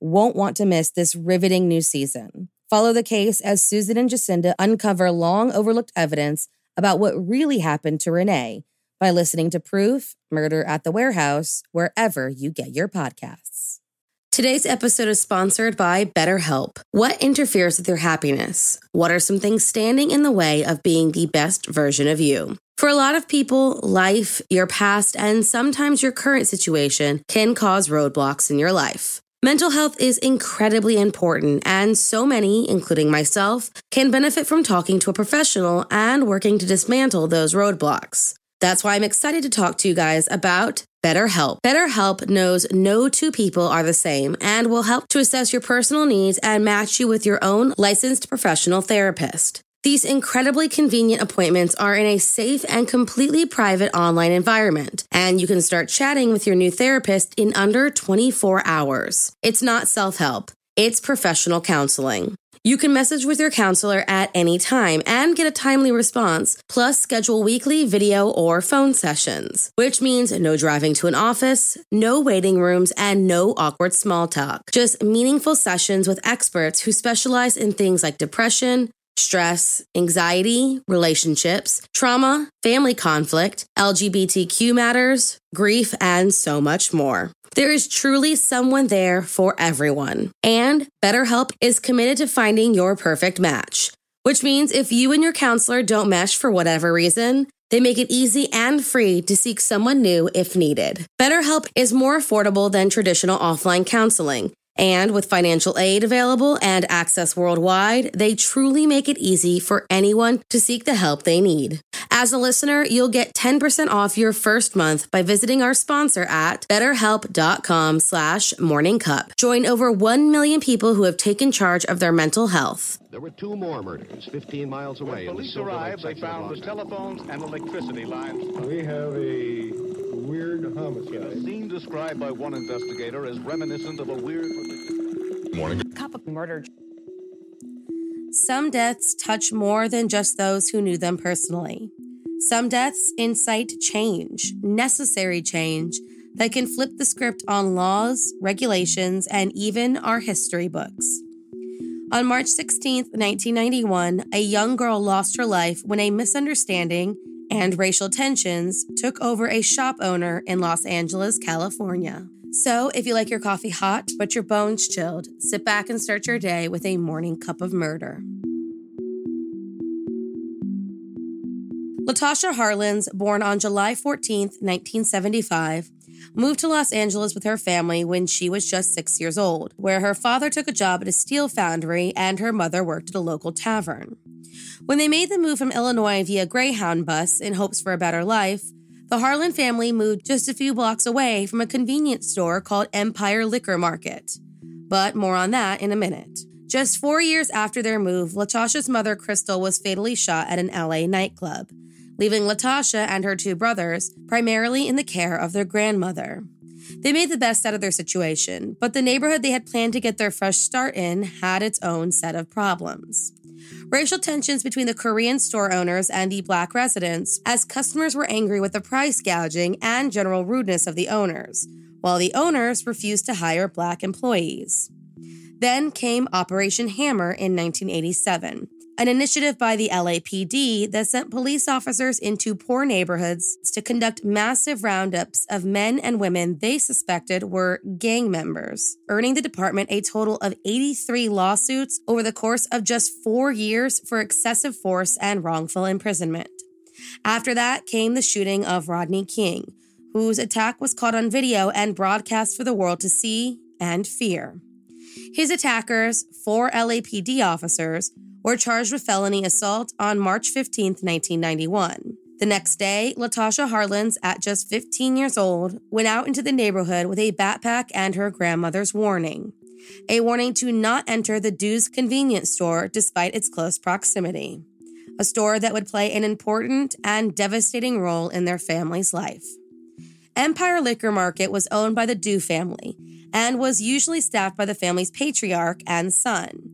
won't want to miss this riveting new season. Follow the case as Susan and Jacinda uncover long overlooked evidence about what really happened to Renee by listening to Proof Murder at the Warehouse wherever you get your podcasts. Today's episode is sponsored by BetterHelp. What interferes with your happiness? What are some things standing in the way of being the best version of you? For a lot of people, life, your past, and sometimes your current situation can cause roadblocks in your life. Mental health is incredibly important, and so many, including myself, can benefit from talking to a professional and working to dismantle those roadblocks. That's why I'm excited to talk to you guys about BetterHelp. BetterHelp knows no two people are the same and will help to assess your personal needs and match you with your own licensed professional therapist. These incredibly convenient appointments are in a safe and completely private online environment, and you can start chatting with your new therapist in under 24 hours. It's not self help, it's professional counseling. You can message with your counselor at any time and get a timely response, plus schedule weekly video or phone sessions, which means no driving to an office, no waiting rooms, and no awkward small talk. Just meaningful sessions with experts who specialize in things like depression, stress, anxiety, relationships, trauma, family conflict, LGBTQ matters, grief, and so much more. There is truly someone there for everyone. And BetterHelp is committed to finding your perfect match, which means if you and your counselor don't mesh for whatever reason, they make it easy and free to seek someone new if needed. BetterHelp is more affordable than traditional offline counseling. And with financial aid available and access worldwide, they truly make it easy for anyone to seek the help they need. As a listener, you'll get 10% off your first month by visiting our sponsor at betterhelp.com slash morningcup. Join over 1 million people who have taken charge of their mental health. There were two more murders 15 miles away. When police arrived, they found the telephones and electricity lines. We have a weird homicide. A scene described by one investigator as reminiscent of a weird. Morning. Cup of murder. Some deaths touch more than just those who knew them personally. Some deaths incite change, necessary change, that can flip the script on laws, regulations, and even our history books. On March 16, 1991, a young girl lost her life when a misunderstanding and racial tensions took over a shop owner in Los Angeles, California. So, if you like your coffee hot but your bones chilled, sit back and start your day with a morning cup of murder. Latasha Harlins, born on July 14, 1975, moved to Los Angeles with her family when she was just six years old, where her father took a job at a steel foundry and her mother worked at a local tavern. When they made the move from Illinois via Greyhound bus in hopes for a better life, the Harlins family moved just a few blocks away from a convenience store called Empire Liquor Market. But more on that in a minute. Just four years after their move, Latasha's mother, Crystal, was fatally shot at an LA nightclub leaving Latasha and her two brothers primarily in the care of their grandmother. They made the best out of their situation, but the neighborhood they had planned to get their fresh start in had its own set of problems. Racial tensions between the Korean store owners and the black residents, as customers were angry with the price gouging and general rudeness of the owners, while the owners refused to hire black employees. Then came Operation Hammer in 1987, an initiative by the LAPD that sent police officers into poor neighborhoods to conduct massive roundups of men and women they suspected were gang members, earning the department a total of 83 lawsuits over the course of just four years for excessive force and wrongful imprisonment. After that came the shooting of Rodney King, whose attack was caught on video and broadcast for the world to see and fear. His attackers, four LAPD officers, were charged with felony assault on March 15, 1991. The next day, Latasha Harlins, at just 15 years old, went out into the neighborhood with a backpack and her grandmother's warning a warning to not enter the Du's convenience store despite its close proximity, a store that would play an important and devastating role in their family's life. Empire Liquor Market was owned by the Due family and was usually staffed by the family's patriarch and son.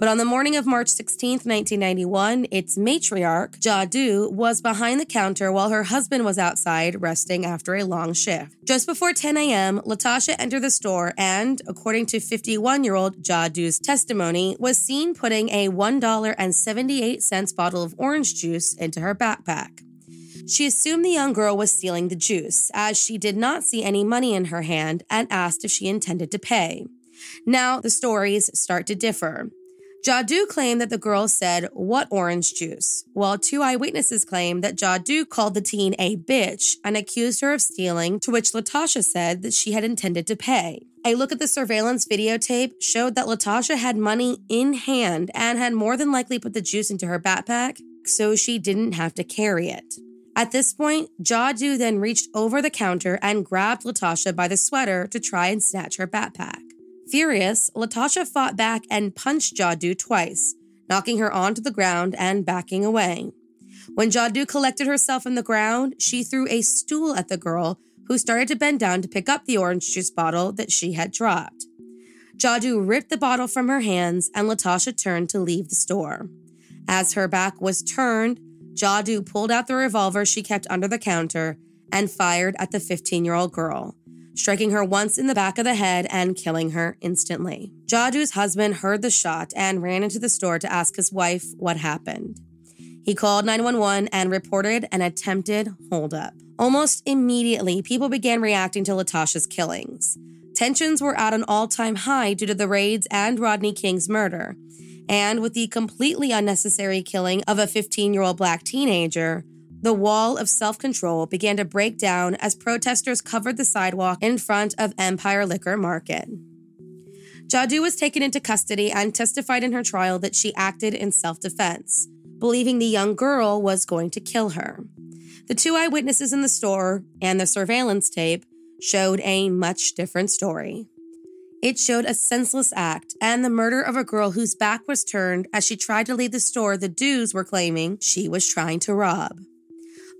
But on the morning of March 16, 1991, its matriarch, Jadu, was behind the counter while her husband was outside resting after a long shift. Just before 10 a.m., Latasha entered the store and, according to 51 year old Jadu's testimony, was seen putting a $1.78 bottle of orange juice into her backpack. She assumed the young girl was stealing the juice, as she did not see any money in her hand and asked if she intended to pay. Now, the stories start to differ. Jadu claimed that the girl said, What orange juice? While two eyewitnesses claim that Jadu called the teen a bitch and accused her of stealing, to which Latasha said that she had intended to pay. A look at the surveillance videotape showed that Latasha had money in hand and had more than likely put the juice into her backpack, so she didn't have to carry it. At this point, Jadu then reached over the counter and grabbed Latasha by the sweater to try and snatch her backpack. Furious, Latasha fought back and punched Jadu twice, knocking her onto the ground and backing away. When Jadu collected herself in the ground, she threw a stool at the girl, who started to bend down to pick up the orange juice bottle that she had dropped. Jadu ripped the bottle from her hands, and Latasha turned to leave the store. As her back was turned, Jadu pulled out the revolver she kept under the counter and fired at the 15 year old girl striking her once in the back of the head and killing her instantly. Jadu's husband heard the shot and ran into the store to ask his wife what happened. He called 911 and reported an attempted holdup. Almost immediately, people began reacting to Latasha's killings. Tensions were at an all time high due to the raids and Rodney King's murder. And with the completely unnecessary killing of a 15 year old black teenager, the wall of self control began to break down as protesters covered the sidewalk in front of Empire Liquor Market. Jadu was taken into custody and testified in her trial that she acted in self defense, believing the young girl was going to kill her. The two eyewitnesses in the store and the surveillance tape showed a much different story. It showed a senseless act and the murder of a girl whose back was turned as she tried to leave the store the Dus were claiming she was trying to rob.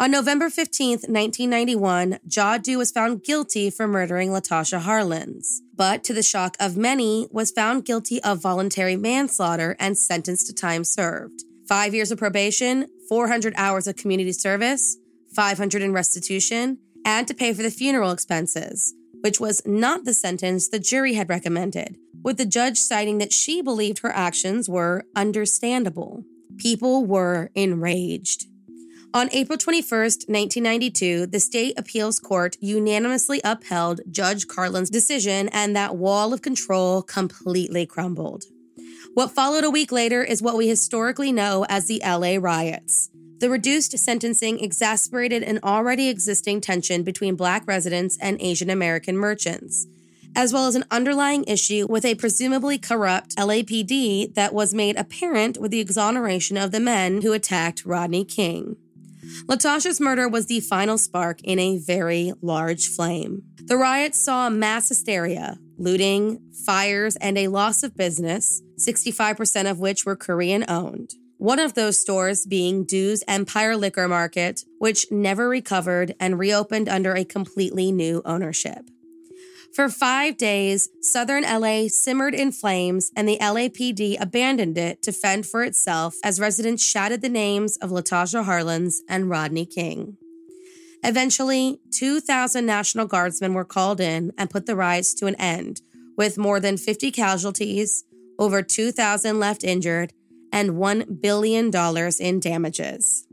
On November 15, 1991, Jadu was found guilty for murdering Latasha Harlins, but to the shock of many, was found guilty of voluntary manslaughter and sentenced to time served. Five years of probation, 400 hours of community service, 500 in restitution, and to pay for the funeral expenses, which was not the sentence the jury had recommended, with the judge citing that she believed her actions were understandable. People were enraged. On April 21st, 1992, the state appeals court unanimously upheld Judge Karlin's decision, and that wall of control completely crumbled. What followed a week later is what we historically know as the LA riots. The reduced sentencing exasperated an already existing tension between Black residents and Asian American merchants, as well as an underlying issue with a presumably corrupt LAPD that was made apparent with the exoneration of the men who attacked Rodney King. Latasha's murder was the final spark in a very large flame. The riots saw mass hysteria, looting, fires, and a loss of business, 65% of which were Korean owned. One of those stores being Du's Empire Liquor Market, which never recovered and reopened under a completely new ownership. For five days, southern LA simmered in flames, and the LAPD abandoned it to fend for itself as residents shouted the names of Latasha Harlins and Rodney King. Eventually, 2,000 National Guardsmen were called in and put the riots to an end, with more than 50 casualties, over 2,000 left injured, and $1 billion in damages.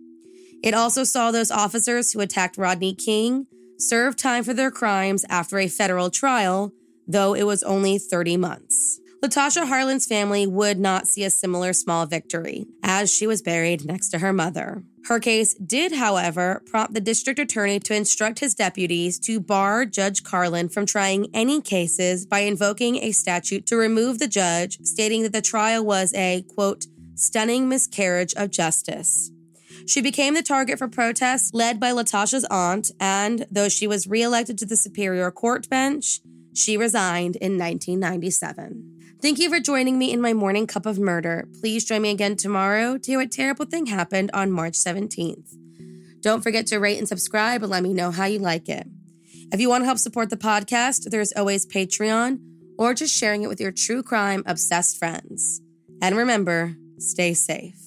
It also saw those officers who attacked Rodney King served time for their crimes after a federal trial, though it was only 30 months. Latasha Harlins' family would not see a similar small victory, as she was buried next to her mother. Her case did, however, prompt the district attorney to instruct his deputies to bar Judge Karlin from trying any cases by invoking a statute to remove the judge, stating that the trial was a, quote, stunning miscarriage of justice. She became the target for protests led by Latasha's aunt, and though she was reelected to the Superior Court bench, she resigned in 1997. Thank you for joining me in my morning cup of murder. Please join me again tomorrow to hear what terrible thing happened on March 17th. Don't forget to rate and subscribe and let me know how you like it. If you want to help support the podcast, there's always Patreon or just sharing it with your true crime obsessed friends. And remember, stay safe.